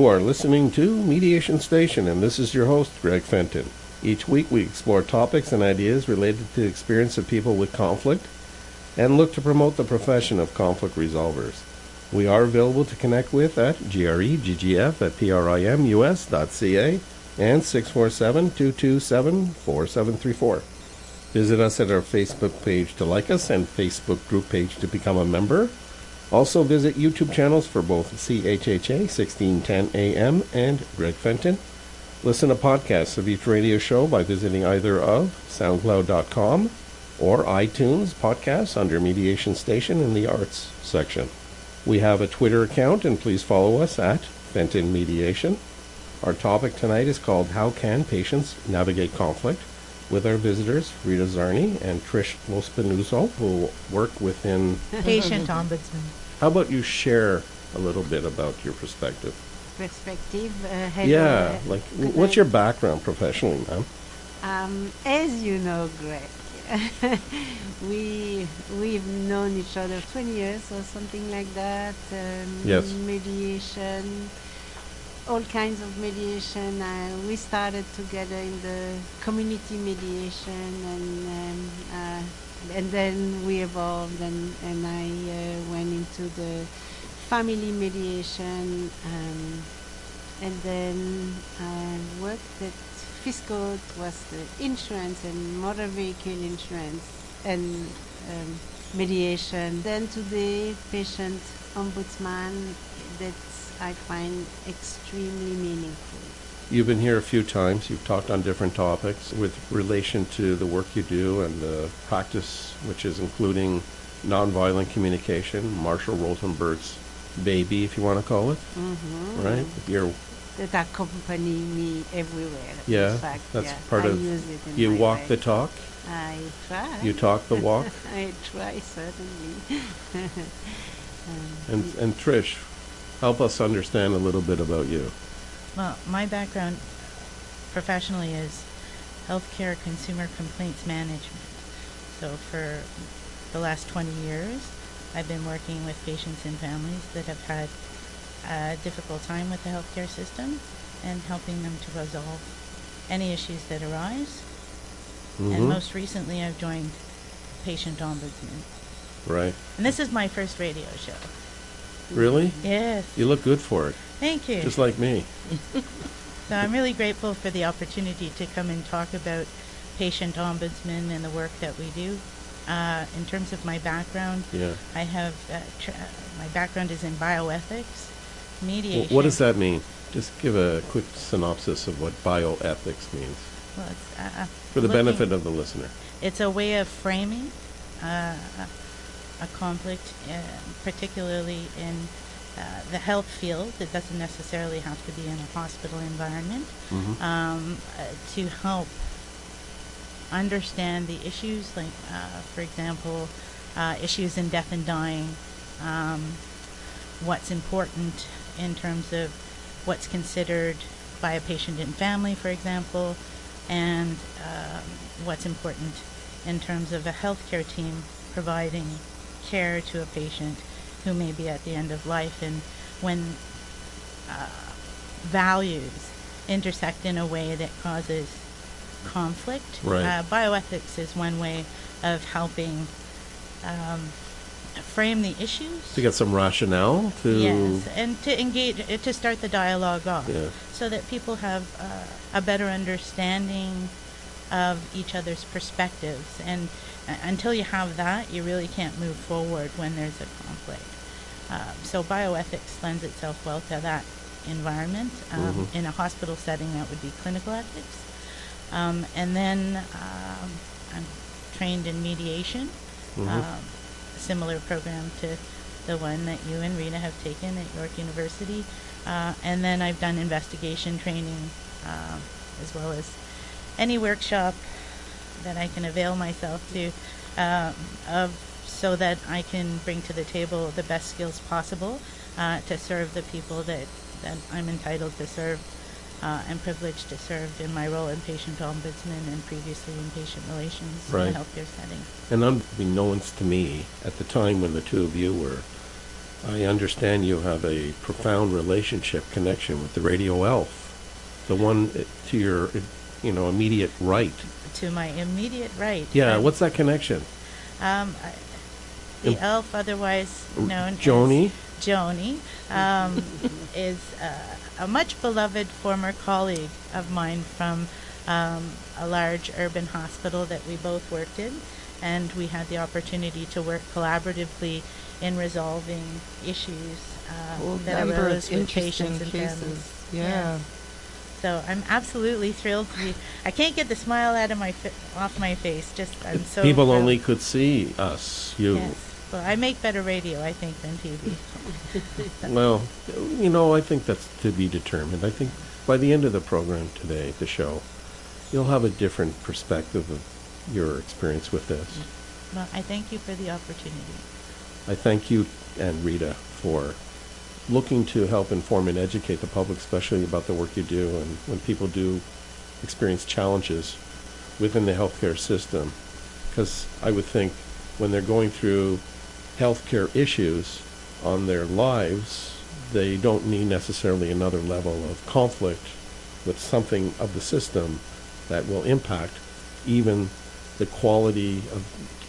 You are listening to Mediation Station, and this is your host, Greg Fenton. Each week we explore topics and ideas related to the experience of people with conflict and look to promote the profession of conflict resolvers. We are available to connect with at greggf at primus.ca and 647-227-4734. Visit us at our Facebook page to like us and Facebook group page to become a member. Also visit YouTube channels for both CHHA 1610 AM and Greg Fenton. Listen to podcasts of each radio show by visiting either of soundcloud.com or iTunes podcasts under Mediation Station in the Arts section. We have a Twitter account and please follow us at Fenton Mediation. Our topic tonight is called How Can Patients Navigate Conflict? With our visitors, Rita Czarny and Trish Lospinuso, who work within Patient Ombudsman. How about you share a little bit about your perspective? Perspective. Uh, yeah, like w- what's your background professionally, ma'am? Um, as you know, Greg, we we've known each other 20 years or something like that. Um, Yes. Mediation, all kinds of mediation. Uh, we started together in the community mediation, and um, uh, and then we evolved, and and I uh, went into the family mediation, um, and then I worked at FSCO. It was the insurance and motor vehicle insurance and um, mediation. Then today, patient ombudsman. That I find extremely meaningful. You've been here a few times. You've talked on different topics with relation to the work you do and the practice, which is including nonviolent communication, Marshall Rosenberg's baby, if you want to call it, Mm-hmm. right? Your That accompany me everywhere. Yeah, fact, that's yeah, part I of- use it in you walk life. the talk, I try. you talk the walk, I try certainly. Um, and and Trish, help us understand a little bit about you. Well, my background professionally is healthcare consumer complaints management. So for the last 20 years, I've been working with patients and families that have had a difficult time with the healthcare system and helping them to resolve any issues that arise. And Mhm. most recently, I've joined Patient Ombudsman. Right? And this is my first radio show. Really? Yes. You look good for it, Thank you. just like me. So I'm really grateful for the opportunity to come and talk about patient ombudsman and the work that we do. Uh, in terms of my background, Yeah. I have uh, tr- uh, my background is in bioethics, mediation. what does that mean? Just give a quick synopsis of what bioethics means Well, it's, uh, uh, for the benefit of the listener. It's a way of framing uh, a conflict, uh, particularly in uh, the health field. It doesn't necessarily have to be in a hospital environment. Mhm. um, uh, to help understand the issues, like, uh, for example, uh, issues in death and dying, um, what's important in terms of what's considered by a patient and family, for example, and um, what's important in terms of a healthcare team providing care to a patient who may be at the end of life, and when uh, values intersect in a way that causes conflict. Right. Uh, bioethics is one way of helping um, frame the issues. To get some rationale to. Yes, and to engage, uh, to start the dialogue off, Yeah. so that people have uh, a better understanding of each other's perspectives. And uh, until you have that, you really can't move forward when there's a conflict. Um, so bioethics lends itself well to that environment. Um, Mhm. In a hospital setting, that would be clinical ethics. Um, and then um, I'm trained in mediation, Mhm. um, similar program to the one that you and Rita have taken at York University. Uh, and then I've done investigation training um, as well as any workshop that I can avail myself to um, of so that I can bring to the table the best skills possible uh, to serve the people that, that I'm entitled to serve uh, and privileged to serve in my role in patient ombudsman and previously in patient relations Right. in a healthcare setting. And unbeknownst to me, at the time when the two of you were I understand you have a profound relationship connection with the Radio Elf, the one uh, to your, uh, you know, immediate right. To my immediate right. Yeah, Um, what's that connection? Um, I- the Im- elf, otherwise known Joni? as Joni, um, is uh, a much beloved former colleague of mine from um, a large urban hospital that we both worked in, and we had the opportunity to work collaboratively in resolving issues uh, Well, that arose with patients and cases. families. Yeah. Yes. So I'm absolutely thrilled to be. I can't get the smile out of my fa- off my face. Just I'm so. People thrilled. only could see us, you. Yes. Well, I make better radio, I think, than TV. Well, you know, I think that's to be determined. I think by the end of the program today, the show, you'll have a different perspective of your experience with this. well, I thank you for the opportunity. I thank you and Rita for looking to help inform and educate the public, especially about the work you do and when people do experience challenges within the healthcare system. Because I would think when they're going through healthcare issues on their lives, they don't need necessarily another level of conflict with something of the system that will impact even the quality of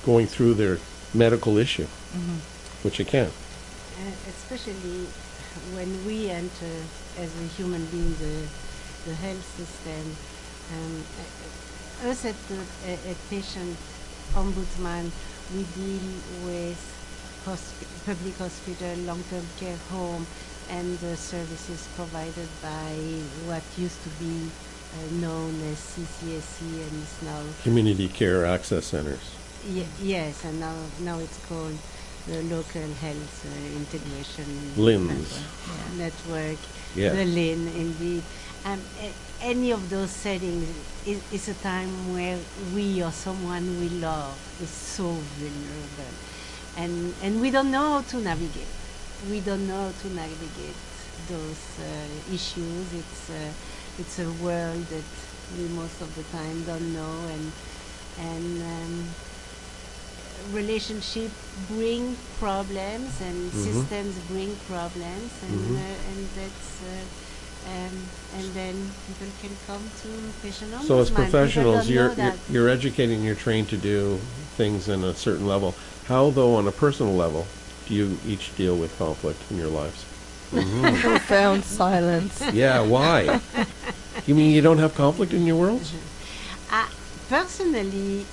going through their medical issue, hmm which it can. Especially when we enter as a human being the, the health system. Um, us at, the, at patient ombudsman, we deal with hospi- public hospital, long-term care home, and the services provided by what used to be uh, known as CCAC and is now Community care access centers. Ye- yes, and now now it's called the local health uh, integration. Yeah. network. Yeah. The LHIN, indeed. Um, any of those settings is, is a time where we or someone we love is so vulnerable, and and we don't know how to navigate. We don't know how to navigate those uh, issues. It's uh, it's a world that we most of the time don't know, and and um, relationship bring problems and Mhm. systems bring problems and Mhm. uh, and that's uh, um, and then people can come to patient ombudsman. So as professionals, you're, you're that. you're educating, you're trained to do things in a certain level. How, though, on a personal level, do you each deal with conflict in your lives? Profound silence. yeah, why? You mean you don't have conflict in your worlds? Uh, personally,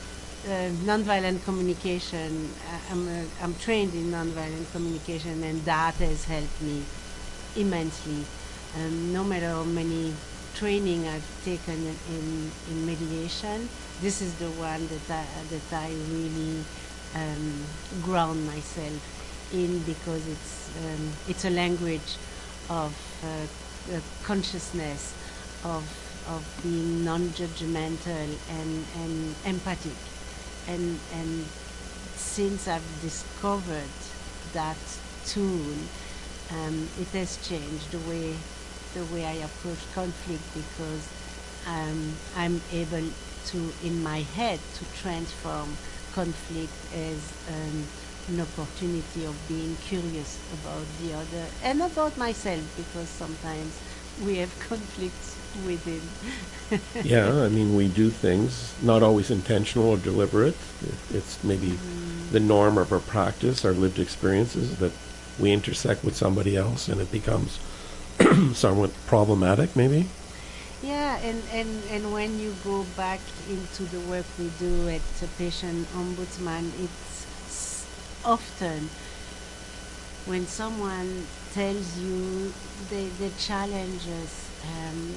uh, nonviolent communication, uh, I'm, uh, I'm trained in nonviolent communication, and that has helped me immensely. Um, no matter how many training I've taken in, in mediation, this is the one that I, that I really um, ground myself in because it's, um, it's a language of uh, uh, consciousness, of, of being non-judgmental and, and empathic. And, and since I've discovered that tool, um, it has changed the way the way I approach conflict because um, I'm able to, in my head, to transform conflict as um, an opportunity of being curious about the other and about myself because sometimes we have conflicts within. yeah, I mean, we do things, not always intentional or deliberate. It's maybe the norm of our practice, our lived experiences, that we intersect with somebody else and it becomes somewhat problematic, maybe. Yeah, and, and, and when you go back into the work we do at the patient ombudsman, it's often when someone tells you the, the challenges um,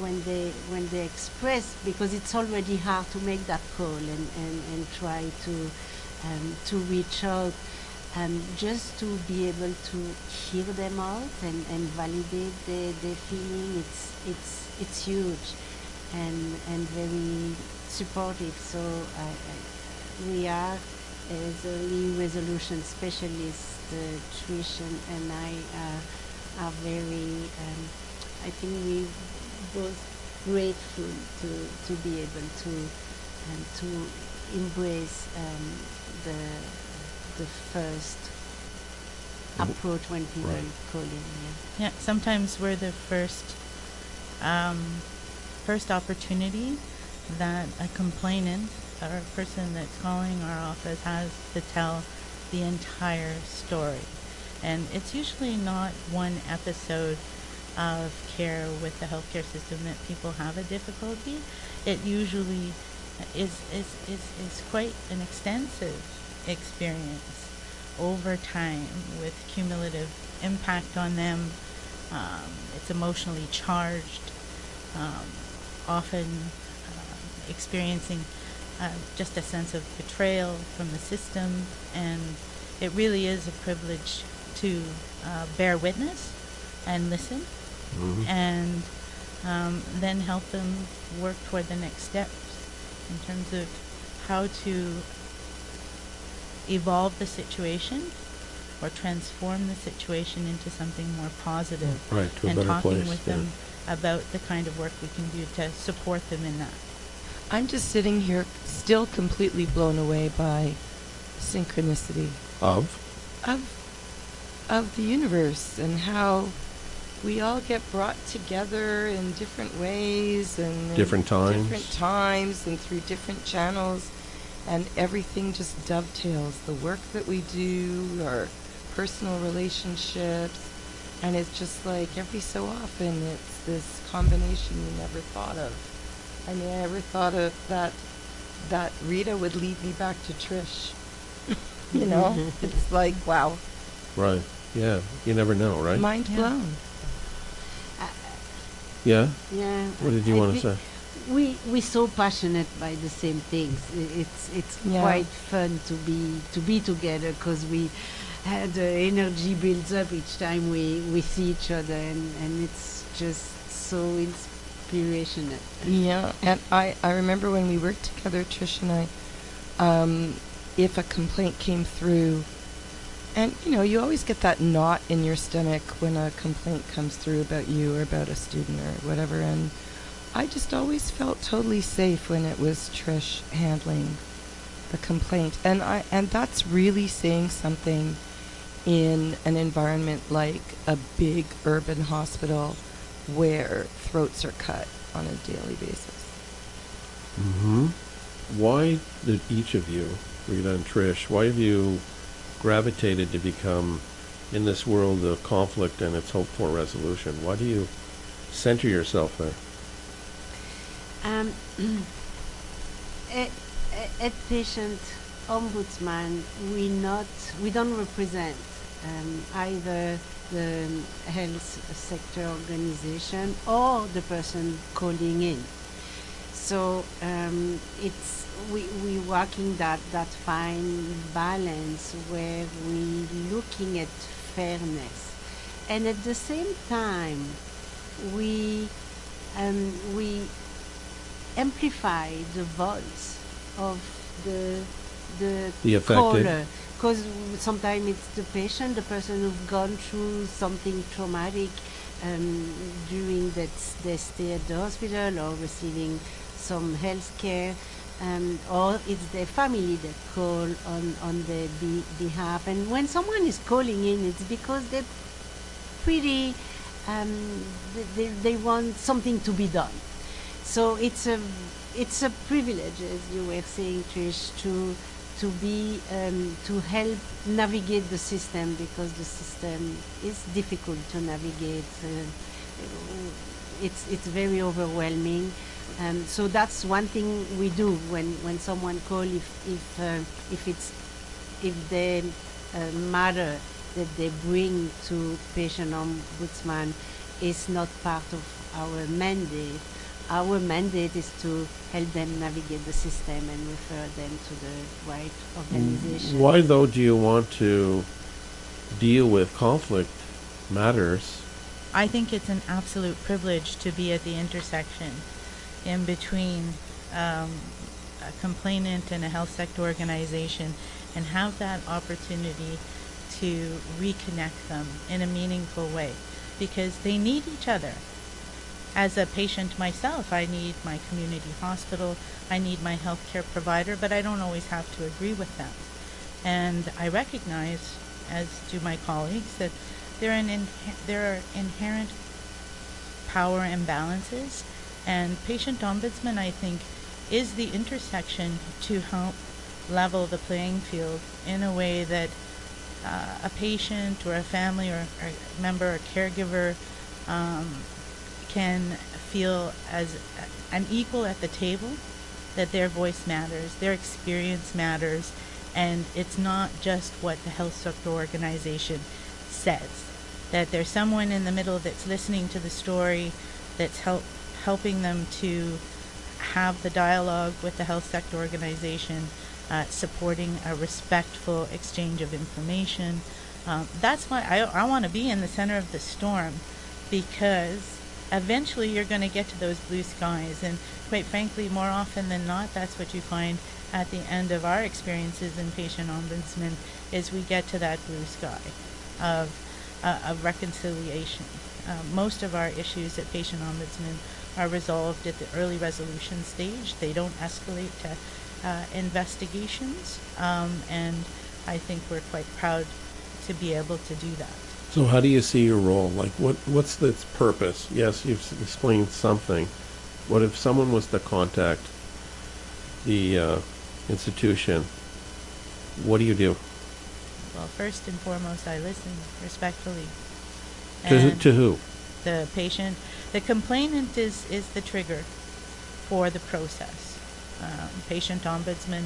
when they when they express because it's already hard to make that call and, and, and try to um, to reach out um, just to be able to hear them out and, and validate their, their feeling it's it's it's huge and and very supportive. So I, I, we are as early resolution specialists uh, Trish and, and I uh, are very um, I think we both grateful to, to be able to um, to embrace um, the the first approach when people Right. call in. Yeah. Yeah, sometimes we're the first, um, first opportunity that a complainant or a person that's calling our office has to tell the entire story. And it's usually not one episode of care with the healthcare system that people have a difficulty. It usually is, is, is, is quite an extensive experience over time with cumulative impact on them. Um, it's emotionally charged, um, often um, experiencing uh, just a sense of betrayal from the system, and it really is a privilege to uh, bear witness and listen, Mhm. and um, then help them work toward the next steps in terms of how to evolve the situation or transform the situation into something more positive Right, to a and better talking place. with yeah. them about the kind of work we can do to support them in that. I'm just sitting here still completely blown away by synchronicity Of? of of the universe and how we all get brought together in different ways and Different times. different times and through different channels and everything just dovetails the work that we do our personal relationships and it's just like every so often it's this combination you never thought of i mean i never thought of that that rita would lead me back to trish you know it's like wow Right. Yeah. You never know, right? mind Yeah. blown yeah. Yeah. Yeah. What did you want to say? We we so passionate by the same things. I- It's it's Yeah. quite fun to be to be together because we uh, the energy builds up each time we we see each other, and and it's just so inspirational. Yeah, and I, I remember when we worked together, Trish and I, um, if a complaint came through, and you know, you always get that knot in your stomach when a complaint comes through about you or about a student or whatever, and I just always felt totally safe when it was Trish handling the complaint, and I and that's really saying something in an environment like a big urban hospital where throats are cut on a daily basis. Mm-hmm. Why did each of you, Rita and Trish, why have you gravitated to become in this world of conflict and its hoped for resolution? Why do you center yourself there? Um, at, at patient ombudsman, we not we don't represent um, either the health sector organization or the person calling in. So um, it's we we working that that fine balance where we looking at fairness, and at the same time, we um, we amplify the voice of the the, The caller. Because sometimes it's the patient, the person who's gone through something traumatic um, during that their stay at the hospital or receiving some health care, um, or it's the family that call on on their be- behalf. And when someone is calling in, it's because they're pretty. Um, they, they, they want something to be done. So it's a it's a privilege, as you were saying, Trish, to to be um, to help navigate the system because the system is difficult to navigate. Uh, it's it's very overwhelming. Um, so that's one thing we do when, when someone call if if uh, if it's if the uh, matter that they bring to patient ombudsman is not part of our mandate. Our mandate is to help them navigate the system and refer them to the right organization. Why, though, do you want to deal with conflict matters? I think it's an absolute privilege to be at the intersection in between um, a complainant and a health sector organization and have that opportunity to reconnect them in a meaningful way because they need each other. As a patient myself, I need my community hospital, I need my healthcare provider, but I don't always have to agree with them. And I recognize as do my colleagues, that there are, there are inherent power imbalances, and patient ombudsman, I think, is the intersection to help level the playing field in a way that uh, a patient or a family or, a member or caregiver um, can feel as an equal at the table, that their voice matters, their experience matters, and it's not just what the health sector organization says. That there's someone in the middle that's listening to the story, that's help, helping them to have the dialogue with the health sector organization, uh, supporting a respectful exchange of information. Um, that's why I, I want to be in the center of the storm because eventually you're going to get to those blue skies. And quite frankly, more often than not, that's what you find at the end of our experiences in patient ombudsman is we get to that blue sky of, uh, of reconciliation. Uh, most of our issues at patient ombudsman are resolved at the early resolution stage. They don't escalate to uh, investigations, um, and I think we're quite proud to be able to do that. So how do you see your role? Like, what what's its purpose? Yes, you've explained something. What if someone was to contact the uh, institution? What do you do? Well, first and foremost, I listen respectfully. To, who- to who? the patient, the complainant is, is the trigger for the process. Um, patient ombudsman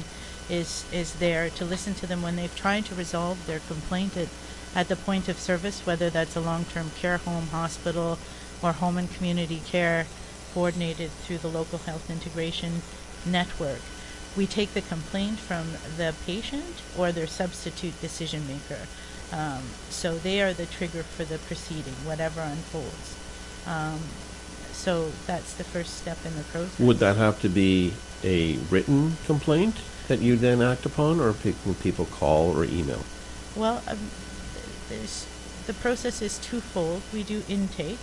is, is there to listen to them when they've tried to resolve their complaint at, at the point of service, whether that's a long-term care home, hospital, or home and community care coordinated through the local health integration network. We take the complaint from the patient or their substitute decision maker. Um, so they are the trigger for the proceeding, whatever unfolds. Um, so that's the first step in the process. Would that have to be a written complaint that you then act upon, or pe- can people call or email? Well, um, there's, the process is twofold. We do intake.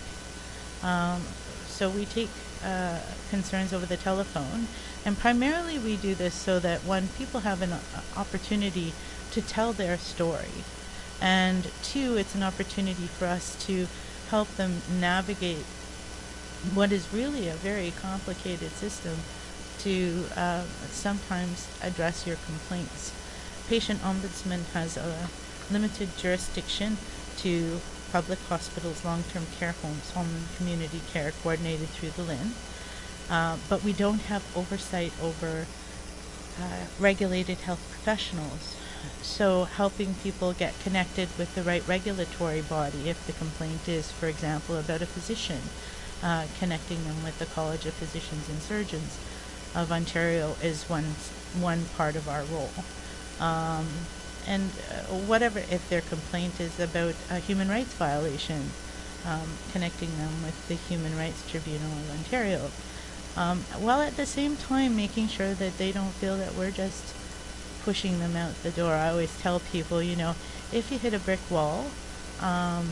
Um, so we take uh, concerns over the telephone. And primarily we do this so that one, people have an uh, opportunity to tell their story. And two, it's an opportunity for us to help them navigate what is really a very complicated system to uh, sometimes address your complaints. Patient ombudsman has a limited jurisdiction to public hospitals, long-term care homes, home and community care coordinated through the LHIN. Uh, but we don't have oversight over uh, regulated health professionals. So helping people get connected with the right regulatory body if the complaint is, for example, about a physician, uh, connecting them with the College of Physicians and Surgeons of Ontario is one one part of our role. Um, and uh, whatever, if their complaint is about a human rights violation, um, connecting them with the Human Rights Tribunal of Ontario, um, while at the same time making sure that they don't feel that we're just pushing them out the door. I always tell people, you know, if you hit a brick wall um,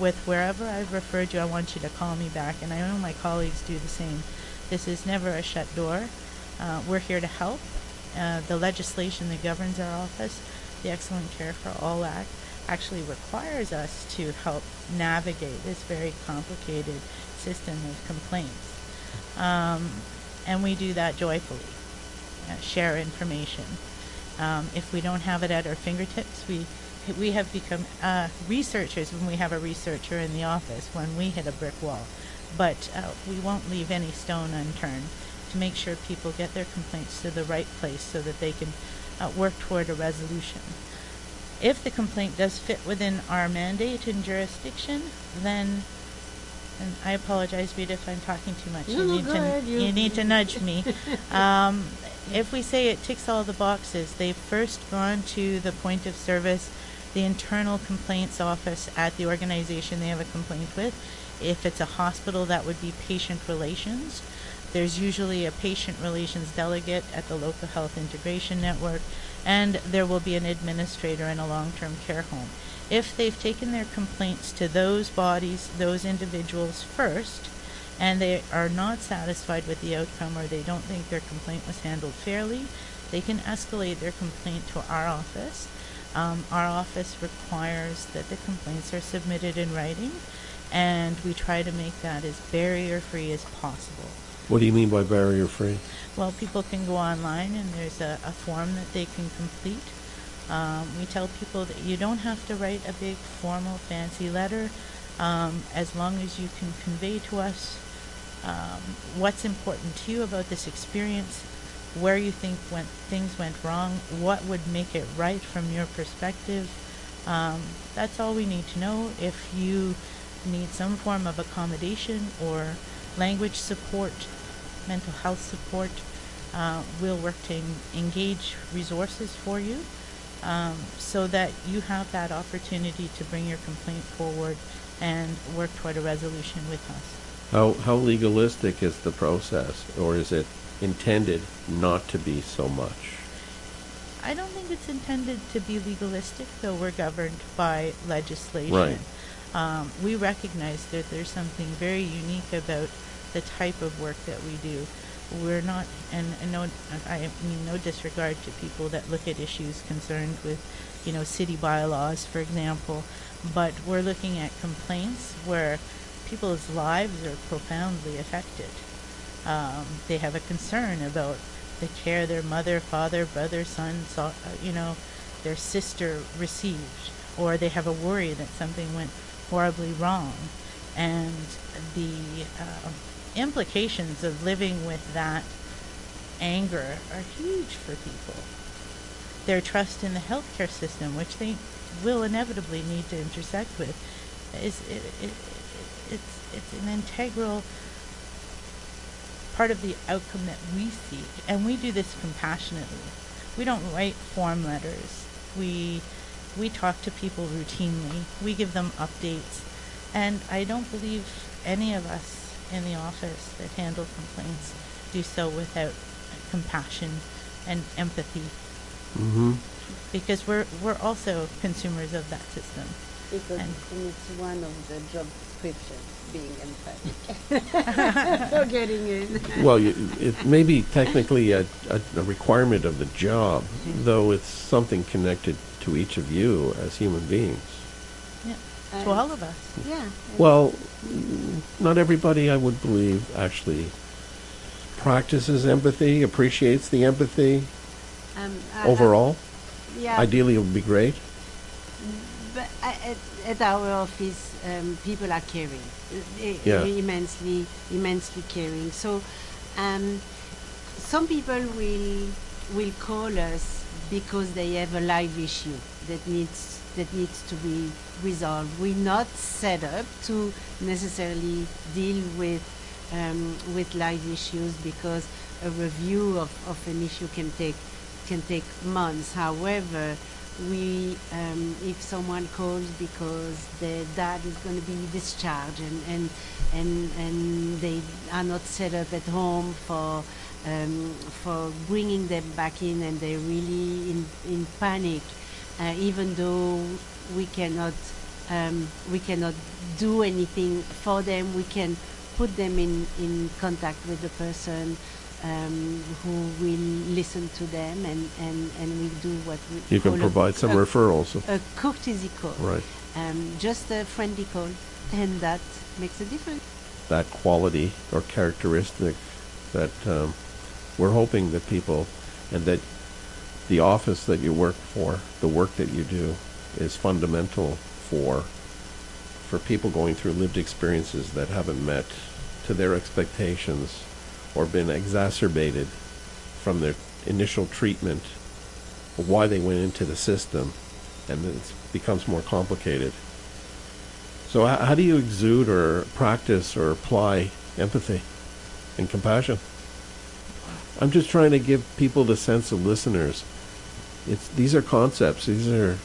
with wherever I've referred you, I want you to call me back. And I know my colleagues do the same. This is never a shut door. Uh, we're here to help. Uh, the legislation that governs our office, the Excellent Care for All Act, actually requires us to help navigate this very complicated system of complaints. Um, and we do that joyfully. Uh, share information. Um, if we don't have it at our fingertips, we we have become uh, researchers when we have a researcher in the office when we hit a brick wall. But uh, we won't leave any stone unturned to make sure people get their complaints to the right place so that they can uh, work toward a resolution. If the complaint does fit within our mandate and jurisdiction, then and I apologize, Rita, if I'm talking too much. You no, need to you- you need to nudge me. um, if we say it ticks all the boxes, they've first gone to the point of service, the internal complaints office at the organization they have a complaint with. If it's a hospital, that would be patient relations. There's usually a patient relations delegate at the local health integration network, and there will be an administrator in a long-term care home. If they've taken their complaints to those bodies, those individuals first, and they are not satisfied with the outcome or they don't think their complaint was handled fairly, they can escalate their complaint to our office. Um, our office requires that the complaints are submitted in writing, and we try to make that as barrier-free as possible. What do you mean by barrier free? Well, people can go online and there's a, a form that they can complete. Um, we tell people that you don't have to write a big formal fancy letter um, as long as you can convey to us um, what's important to you about this experience, where you think went, things went wrong, what would make it right from your perspective. Um, that's all we need to know. If you need some form of accommodation or language support, mental health support, uh, we'll work to en- engage resources for you um, so that you have that opportunity to bring your complaint forward and work toward a resolution with us. How, how legalistic is the process, or is it intended not to be so much? I don't think it's intended to be legalistic, though we're governed by legislation. Right. Um, we recognize that there's something very unique about the type of work that we do. We're not, and, and no, I mean no disregard to people that look at issues concerned with, you know, city bylaws, for example, but we're looking at complaints where people's lives are profoundly affected. Um, they have a concern about the care their mother, father, brother, son, saw, uh, you know, their sister received, or they have a worry that something went horribly wrong, and the uh, implications of living with that anger are huge for people. Their trust in the healthcare system, which they will inevitably need to intersect with, is it, it, it's it's an integral part of the outcome that we seek, and we do this compassionately. We don't write form letters. We we talk to people routinely. We give them updates, and I don't believe any of us in the office that handle complaints do so without compassion and empathy, Mm-hmm. Because we're we're also consumers of that system. Because And- and it's one of the job descriptions, being empathic. so getting in. Well, you, it may be technically a, a, a requirement of the job, though it's something connected to each of you as human beings. Yeah, Uh, to all of us. Yeah. Well, mm, not everybody, I would believe, actually practices empathy, appreciates the empathy um, I- I- overall. Yeah. Ideally, it would be great. But at, at our office, um, people are caring, uh, Yeah. immensely, immensely caring. So, um, some people will will call us because they have a live issue that needs that needs to be resolved. We're not set up to necessarily deal with um, with live issues because a review of, of an issue can take can take months. However, we um, if someone calls because their dad is going to be discharged and, and and and they are not set up at home for um, for bringing them back in and they're really in in panic uh, even though we cannot um, we cannot do anything for them we can put them in in contact with the person um, who will listen to them and, and, and we do what we You can provide some referrals. a courtesy call Right. um, just a friendly call and that makes a difference That quality or characteristic that um, we're hoping that people and that the office that you work for, the work that you do, is fundamental for for people going through lived experiences that haven't met to their expectations or been exacerbated from their initial treatment why they went into the system and it becomes more complicated. So how, do you exude or practice or apply empathy and compassion? I'm just trying to give people the sense of listeners. It's these are concepts. These are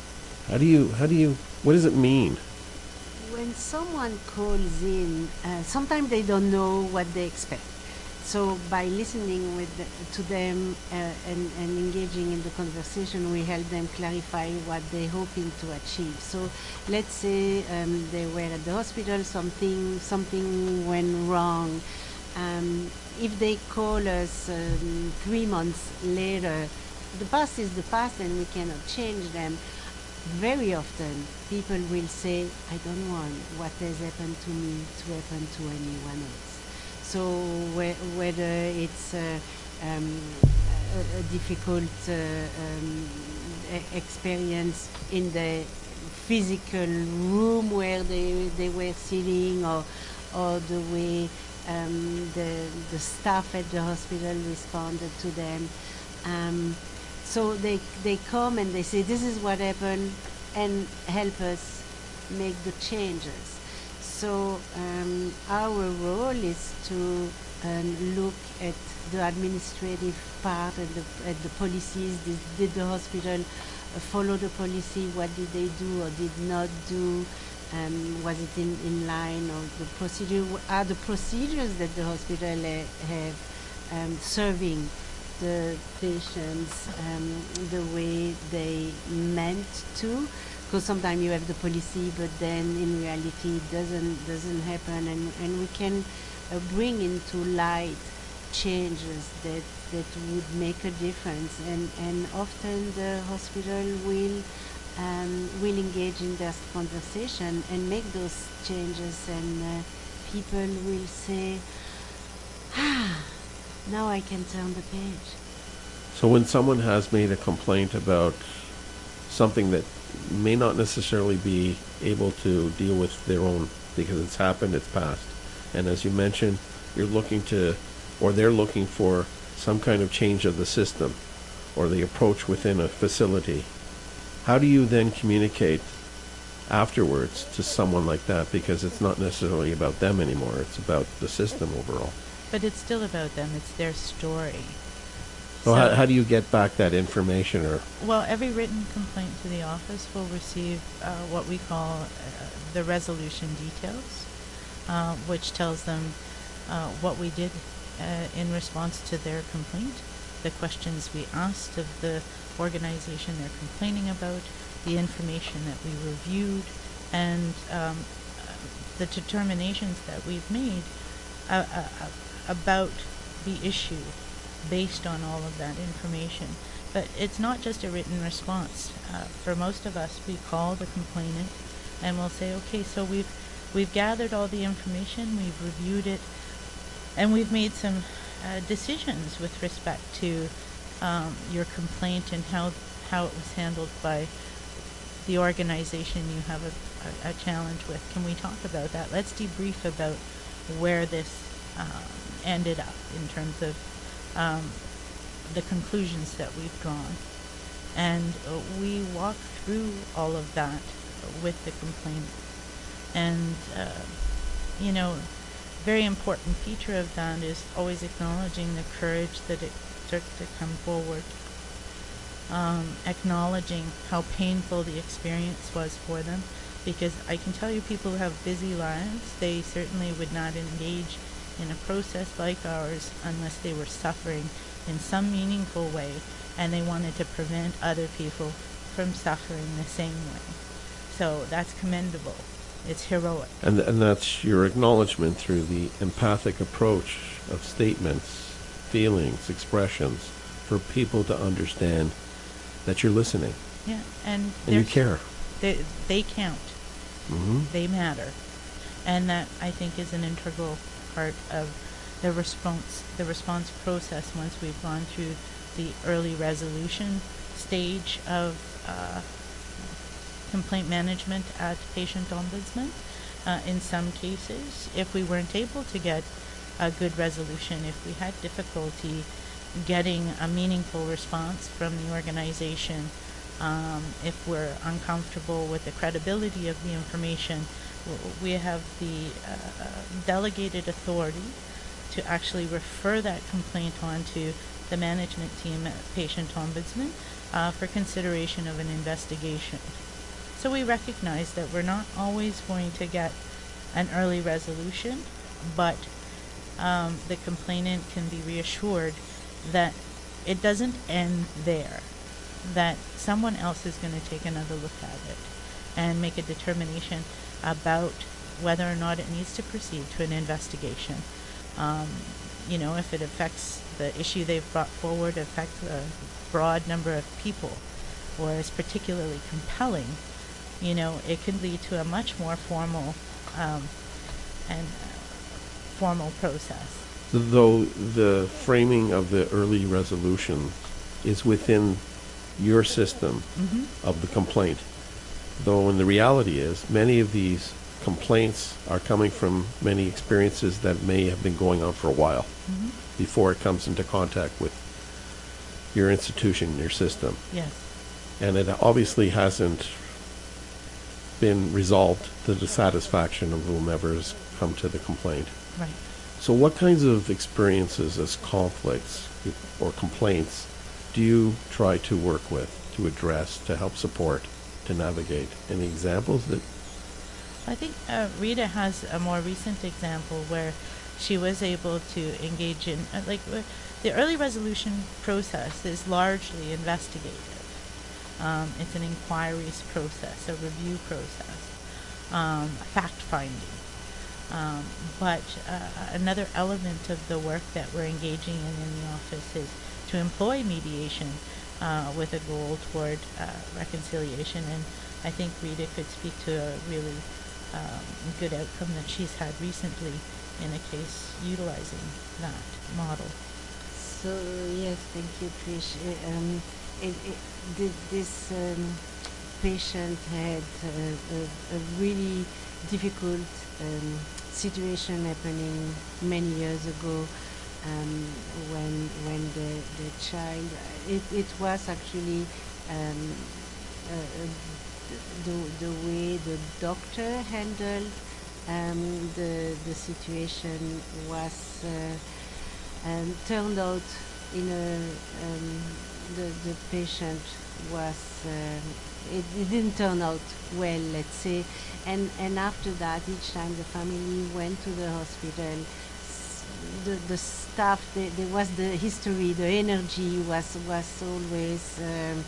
how do you how do you what does it mean? when someone calls in, uh, sometimes they don't know what they expect. So by listening with the, to them uh, and, and engaging in the conversation, we help them clarify what they're hoping to achieve. So let's say um, they were at the hospital, something something went wrong. Um, if they call us um, three months later, the past is the past, and we cannot change them. very often people will say, I don't want what has happened to me to happen to anyone else. So whe- whether it's uh, um, a, a difficult uh, um, experience in the physical room where they, they were sitting or, or the way um, the, the staff at the hospital responded to them. Um, so they, they come and they say, this is what happened and help us make the changes. So um, our role is to um, look at the administrative part and the, at the policies. Did, did the hospital uh, follow the policy? What did they do or did not do? Um, was it in, in line or the procedure? Are the procedures that the hospital uh, have um, serving the patients um, the way they meant to? Because sometimes you have the policy, but then in reality it doesn't doesn't happen, and, and we can uh, bring into light changes that that would make a difference. And and often the hospital will um, will engage in this conversation and make those changes. And uh, people will say ah now I can turn the page. So when someone has made a complaint about something that may not necessarily be able to deal with their own because it's happened, it's passed, and as you mentioned, you're looking to, or they're looking for some kind of change of the system or the approach within a facility. How do you then communicate afterwards to someone like that? Because it's not necessarily about them anymore, it's about the system overall. But it's still about them. It's their story. So, how, how do you get back that information or? Well, every written complaint to the office will receive uh, what we call uh, the resolution details, uh, which tells them uh, what we did uh, in response to their complaint, the questions we asked of the organization they're complaining about, the information that we reviewed, and um, the determinations that we've made uh, about the issue based on all of that information. But it's not just a written response. Uh, for most of us, we call the complainant and we'll say, okay, so we've we've gathered all the information, we've reviewed it, and we've made some uh, decisions with respect to um, your complaint and how how it was handled by the organization you have a, a, a challenge with. Can we talk about that? Let's debrief about where this um, ended up in terms of um, the conclusions that we've drawn. And uh, we walk through all of that with the complainant. And, uh, you know, very important feature of that is always acknowledging the courage that it took to come forward. Um, acknowledging how painful the experience was for them, because I can tell you people who have busy lives, they certainly would not engage in a process like ours unless they were suffering in some meaningful way and they wanted to prevent other people from suffering the same way. So that's commendable. It's heroic. And, and that's your acknowledgement through the empathic approach of statements, feelings, expressions, for people to understand that you're listening Yeah, and and you care. They, they count. hmm They matter, and that I think is an integral part of the response the response process once we've gone through the early resolution stage of uh, complaint management at patient ombudsman. Uh, in some cases, if we weren't able to get a good resolution, if we had difficulty getting a meaningful response from the organization, um, if we're uncomfortable with the credibility of the information, we have the uh, delegated authority to actually refer that complaint on to the management team at Patient Ombudsman uh, for consideration of an investigation. So we recognize that we're not always going to get an early resolution, but um, the complainant can be reassured that it doesn't end there, that someone else is going to take another look at it and make a determination about whether or not it needs to proceed to an investigation. Um, you know, if it affects the issue they've brought forward, affects a broad number of people, or is particularly compelling, you know, it can lead to a much more formal um, and formal process. Though the framing of the early resolution is within your system Mm-hmm. of the complaint, though in the reality is many of these complaints are coming from many experiences that may have been going on for a while Mm-hmm. before it comes into contact with your institution, your system. Yes. And it obviously hasn't been resolved to the satisfaction of whomever has come to the complaint. Right. So what kinds of experiences as conflicts or complaints do you try to work with, to address, to help support, to navigate? Any examples that, I think uh, Rita has a more recent example where she was able to engage in, uh, like, uh, the early resolution process is largely investigative. Um, it's an inquiries process, a review process, um, fact finding. Um, but uh, another element of the work that we're engaging in in the office is to employ mediation uh, with a goal toward uh, reconciliation. And I think Rita could speak to a really um, good outcome that she's had recently in a case utilizing that model. So yes, thank you, Trish. Uh, Um, it, it, this um, patient had uh, a, a really difficult um, situation happening many years ago um, when when the, the child it, it was actually um, uh, uh, the, the way the doctor handled um, the the situation was uh, um, turned out in a um, the the patient was um, it, it didn't turn out well let's say. And and after that each time the family went to the hospital the the staff the, there was the history the energy was was always um,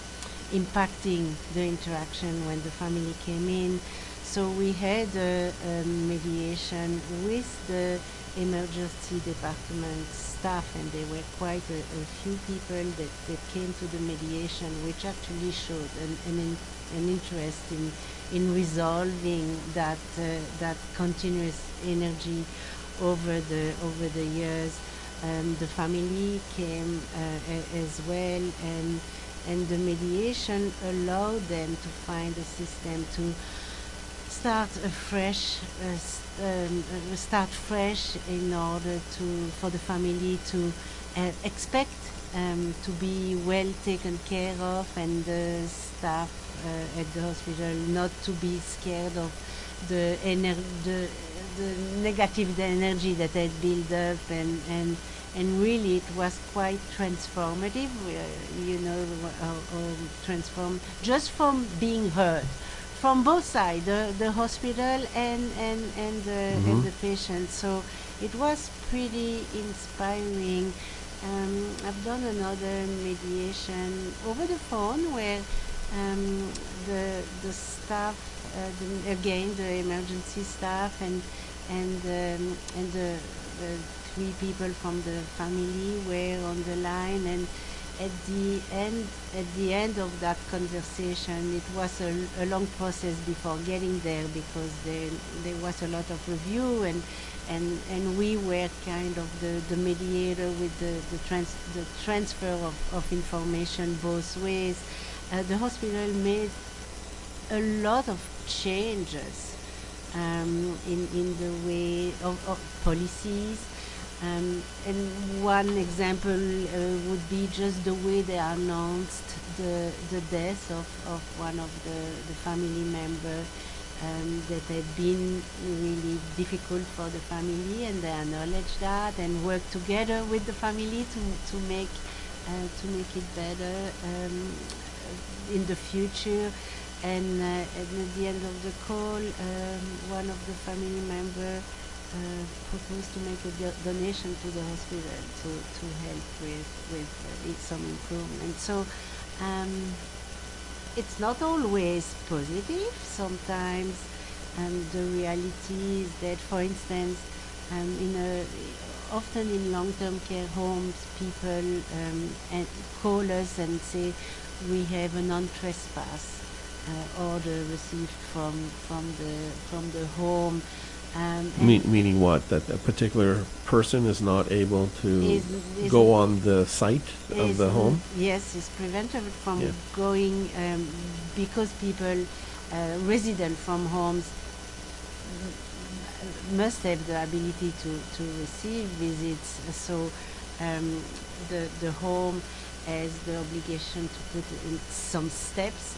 impacting the interaction when the family came in. So we had a, a mediation with the emergency department staff and there were quite a, a few people that, that came to the mediation which actually showed an, an, in, an interest in, in resolving that, uh, that continuous energy over the, over the years. Um, the family came uh, a- as well and, and the mediation allowed them to find a system to start afresh, uh, s- um, uh, start fresh in order to for the family to uh, expect um, to be well taken care of and the staff uh, at the hospital not to be scared of the ener- the, the negative energy that had built up and, and and really it was quite transformative uh, you know uh, transform just from being heard from both sides, the, the hospital and and and the, and Mhm. the patient. So it was pretty inspiring. Um, I've done another mediation over the phone where um, the the staff, uh, the, again the emergency staff and and um, and the, the three people from the family were on the line and at the end at the end of that conversation it was a, a long process before getting there because there there was a lot of review and and and we were kind of the, the mediator with the the, trans, the transfer of, of information both ways. Uh, the hospital made a lot of changes um, in in the way of, of policies. Um, and one example uh, would be just the way they announced the, the death of, of one of the, the family member. Um, that had been really difficult for the family and they acknowledged that and worked together with the family to, to make uh, to make it better um, in the future and, uh, and at the end of the call um, one of the family member uh, proposed to make a do- donation to the hospital to, to help with with uh, some improvement. So um, it's not always positive. Sometimes um, the reality is that, for instance, um, in a often in long-term care homes, people um, and call us and say, we have a non-trespass order received from from the from the home. Um, Me- meaning what? That a particular person is not able to is- is- go on the site of the home? Yes, it's prevented from Yeah. going um, because people, uh, resident from homes, must have the ability to, to receive visits. So um, the the home has the obligation to put in some steps uh,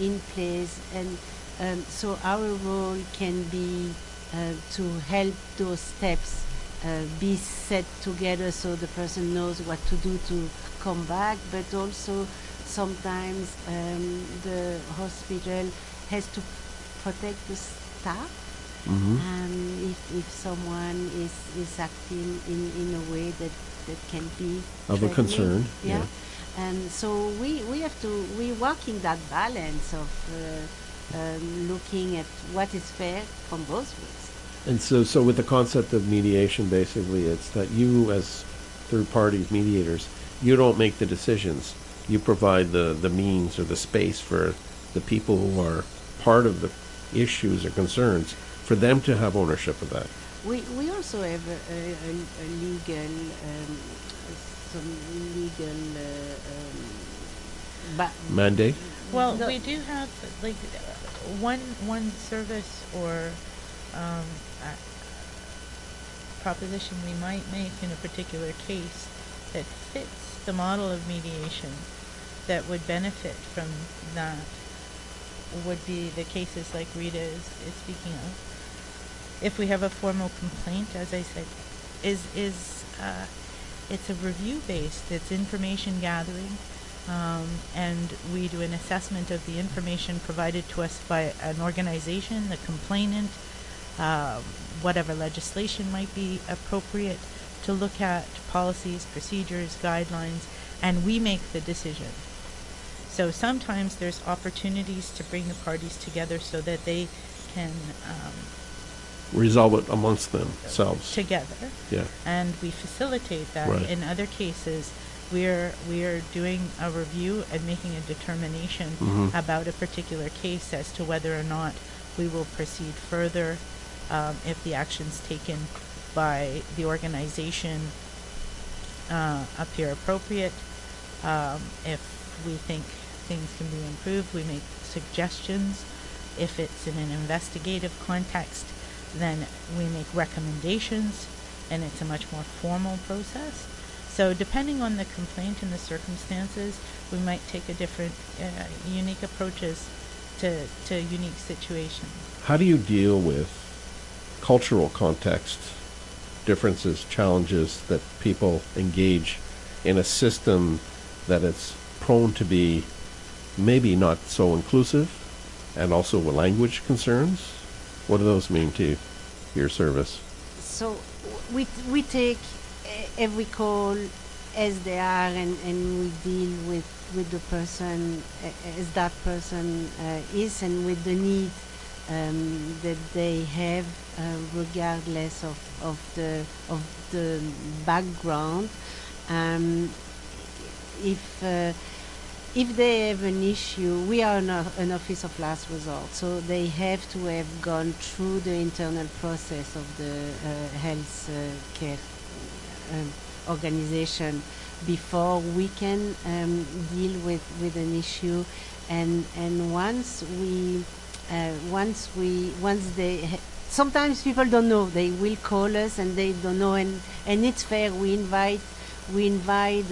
in place, and um, so our role can be uh, to help those steps uh, be set together so the person knows what to do to come back, but also sometimes um, the hospital has to protect the staff. Mm-hmm. Um, if, if someone is, is acting in, in a way that, that can be Of a concern, yeah. yeah. And so we, we have to we work in that balance of uh, um, looking at what is fair from both ways. And so, so with the concept of mediation, basically, it's that you, as third parties, mediators, you don't make the decisions. You provide the, the means or the space for the people who are part of the issues or concerns for them to have ownership of that. We, we also have a, a, a, a legal um, some legal uh, um, Mandate? Well, No. we do have like uh, one one service or um, uh, proposition we might make in a particular case that fits the model of mediation that would benefit from that would be the cases like Rita is, is speaking of. If we have a formal complaint, as I said, is is uh, it's a review based. It's information gathering, um, and we do an assessment of the information provided to us by an organization, the complainant, uh, whatever legislation might be appropriate to look at policies, procedures, guidelines, and we make the decision. So sometimes there's opportunities to bring the parties together so that they can um, Resolve it amongst themselves. together Yeah. and we facilitate that. Right. In other cases, we're we're doing a review and making a determination Mhm. about a particular case as to whether or not we will proceed further um, if the actions taken by the organization uh, appear appropriate. Um, if we think things can be improved, we make suggestions. If it's in an investigative context, then we make recommendations, and it's a much more formal process. So, depending on the complaint and the circumstances, we might take a different, uh, unique approaches to, to unique situations. How do you deal with cultural context differences, challenges that people engage in a system that it's prone to be maybe not so inclusive and also with language concerns? What do those mean to you, your service? so we we take every call as they are and, and we deal with with the person as that person uh, is and with the need um, that they have uh, regardless of, of the of the background um, if uh, if they have an issue, we are an, an office of last resort, so they have to have gone through the internal process of the uh, health uh, care um, organization before we can um, deal with, with an issue. And and once we uh, once we once they sometimes people don't know. They will call us and they don't know. And and it's fair. We invite we invite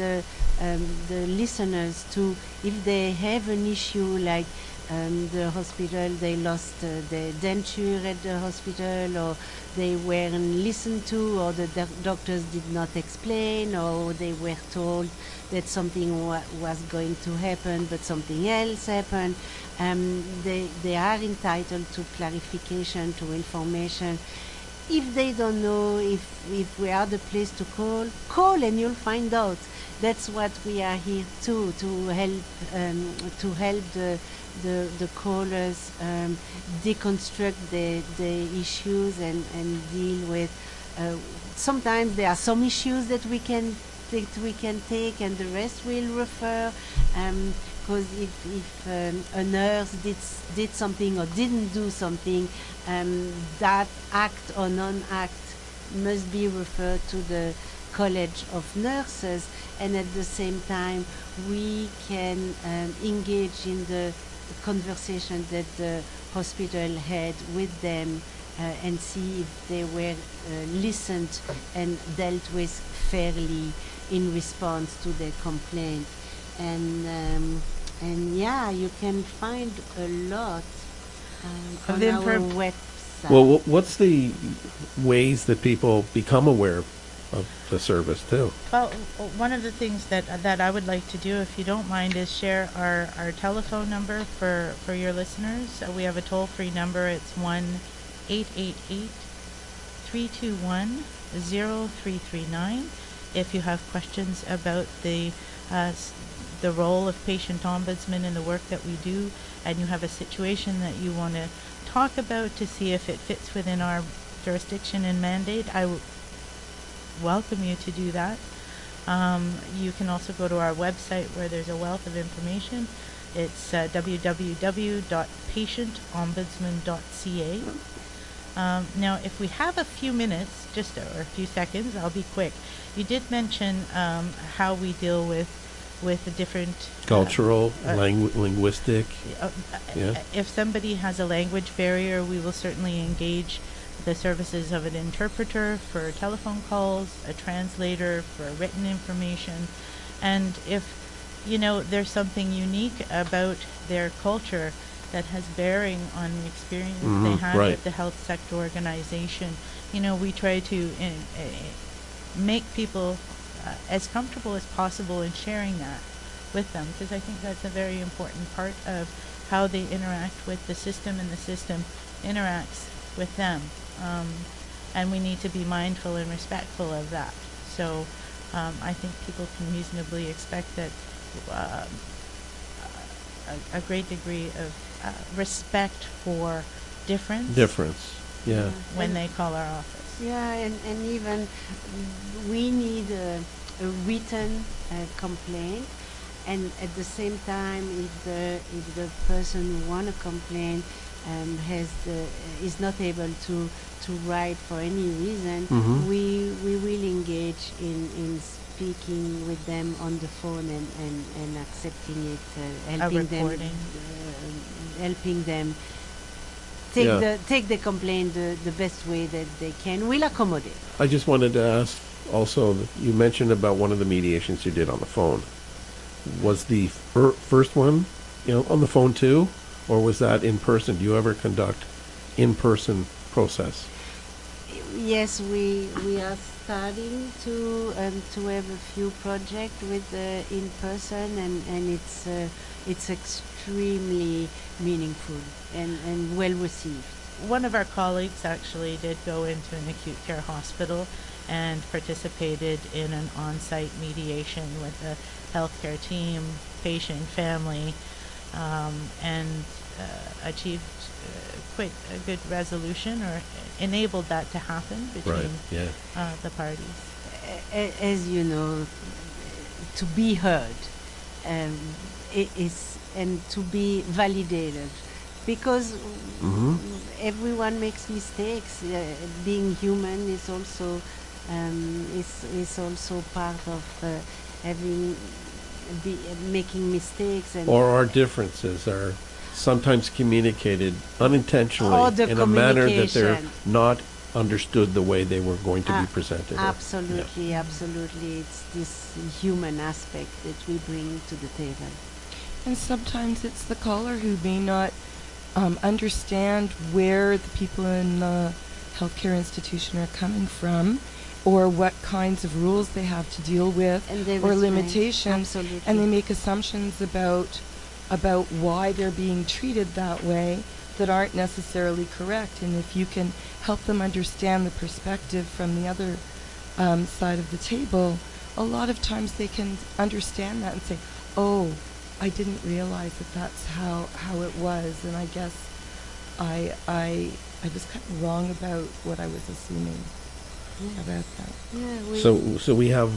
um, the listeners to if they have an issue like um, the hospital they lost uh, their denture at the hospital or they weren't listened to or the doc- doctors did not explain or they were told that something wa- was going to happen but something else happened um, they, they are entitled to clarification to information if they don't know if, if we are the place to call, call and you'll find out. That's what we are here to to help um, to help the the, the callers um, deconstruct the, the issues and, and deal with. Uh, sometimes there are some issues that we can that we can take and the rest will refer. Um, because if, if um, a nurse did, did something or didn't do something, um, that act or non-act must be referred to the College of Nurses, and at the same time, we can um, engage in the conversation that the hospital had with them uh, and see if they were uh, listened and dealt with fairly in response to their complaint. And um, and yeah, you can find a lot um, Of on the our inform- website. Well, wh- what's the ways that people become aware of the service too? Well, one of the things that that I would like to do, if you don't mind, is share our, our telephone number for, for your listeners. Uh, we have a toll free number. It's one eight eight eight three two one zero three three nine. If you have questions about the uh, the role of patient ombudsman in the work that we do, and you have a situation that you want to talk about to see if it fits within our jurisdiction and mandate, I w- welcome you to do that. Um, you can also go to our website where there's a wealth of information. It's uh, www.patientombudsman.ca. Um, now, if we have a few minutes, just or a few seconds, I'll be quick. You did mention um, how we deal with with the different uh, Cultural, uh, langu- linguistic. uh, Yeah. If somebody has a language barrier, we will certainly engage the services of an interpreter for telephone calls, a translator for written information, and if you know there's something unique about their culture that has bearing on the experience they Mhm, have right. with the health sector organization, you know, we try to uh, uh, make people uh, as comfortable as possible in sharing that with them because I think that's a very important part of how they interact with the system and the system interacts with them. Um, and we need to be mindful and respectful of that. So um, I think people can reasonably expect that um, a, a great degree of uh, respect for difference Difference. Yeah. when And- they call our office. Yeah, and, and even we need a, a written uh, complaint, and at the same time, if the if the person who want to complain um, has the is not able to to write for any reason, Mhm. we we will engage in in speaking with them on the phone and and, and accepting it, uh, helping them, uh, helping them take Yeah. the take the complaint the, the best way that they can. We'll accommodate. I just wanted to ask also, you mentioned about one of the mediations you did on the phone. Was the fir- first one, you know, on the phone too, or was that in person? Do you ever conduct in-person process? Yes, we we are starting to um, to have a few projects with uh, in person, and and it's uh, it's extremely meaningful and and well received. One of our colleagues actually did go into an acute care hospital and participated in an on-site mediation with the healthcare team, patient, family, um, and uh, achieved uh, quite a good resolution or enabled that to happen between Yeah. uh, the parties. A- a- As you know, to be heard um, is and to be validated, because Mhm. everyone makes mistakes. Uh, being human is also um, is is also part of uh, having be, making mistakes and Or our differences are sometimes communicated unintentionally in a manner that they're not understood the way they were going to be Ah, presented. or- absolutely, absolutely, it's this human aspect that we bring to the table. And sometimes it's the caller who may not um, understand where the people in the healthcare institution are coming from or what kinds of rules they have to deal with And or limitations and they make assumptions about about why they're being treated that way that aren't necessarily correct. And if you can help them understand the perspective from the other um, side of the table a lot of times they can understand that and say oh I didn't realize that that's how how it was. And I guess I I I was kind of wrong about what I was assuming Yeah. about that Yeah, we, So, so we have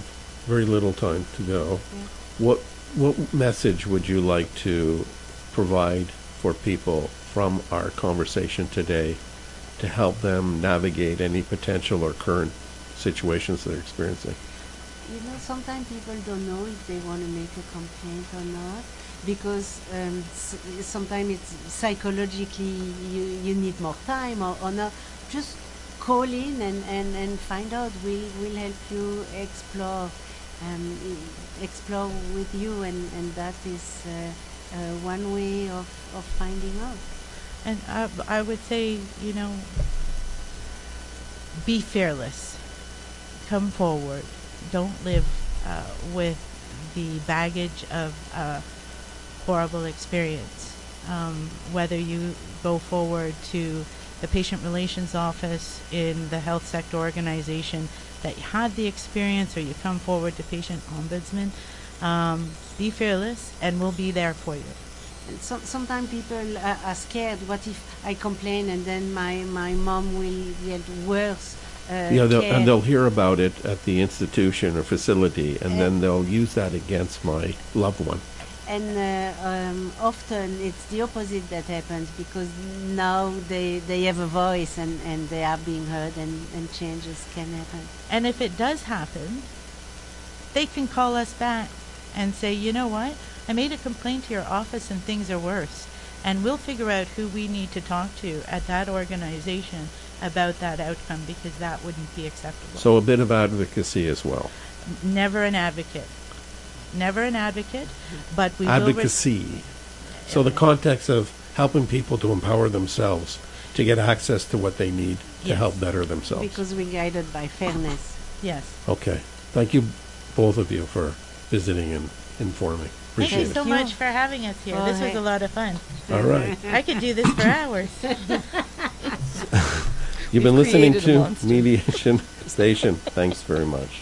very little time to go. Yeah. What what message would you like to provide for people from our conversation today to help them navigate any potential or current situations they're experiencing? You know, sometimes people don't know if they want to make a complaint or not because um, s- sometimes it's psychologically you, you need more time or, or not. Just call in and, and, and find out. We'll, we'll help you explore um, explore with you and, and that is uh, uh, one way of, of finding out. And I, I would say, you know, be fearless. Come forward. Don't live uh, with the baggage of a horrible experience. Um, whether you go forward to the patient relations office in the health sector organization that had the experience, or you come forward to patient ombudsman, um, be fearless, and we'll be there for you. And sometimes people are, are scared. What if I complain and then my, my mom will get worse? Uh, Yeah, they'll, and they'll hear about it at the institution or facility, and Uh, then they'll use that against my loved one. And uh, um, often it's the opposite that happens because now they, they have a voice and, and they are being heard and, and changes can happen. And if it does happen, they can call us back and say, you know what? I made a complaint to your office and things are worse. And we'll figure out who we need to talk to at that organization about that outcome because that wouldn't be acceptable. So a bit of advocacy as well. Never an advocate. Never an advocate, but we will. res- Advocacy. So the context of helping people to empower themselves to get access to what they need to help better themselves. Because we're guided by fairness. yes. Okay. Thank you, both of you, for visiting and informing. Thank you Appreciate so it. Much for having us here. This was a lot of fun. All right. I could do this for hours. You've been We've listening to. Mediation Station. Thanks very much.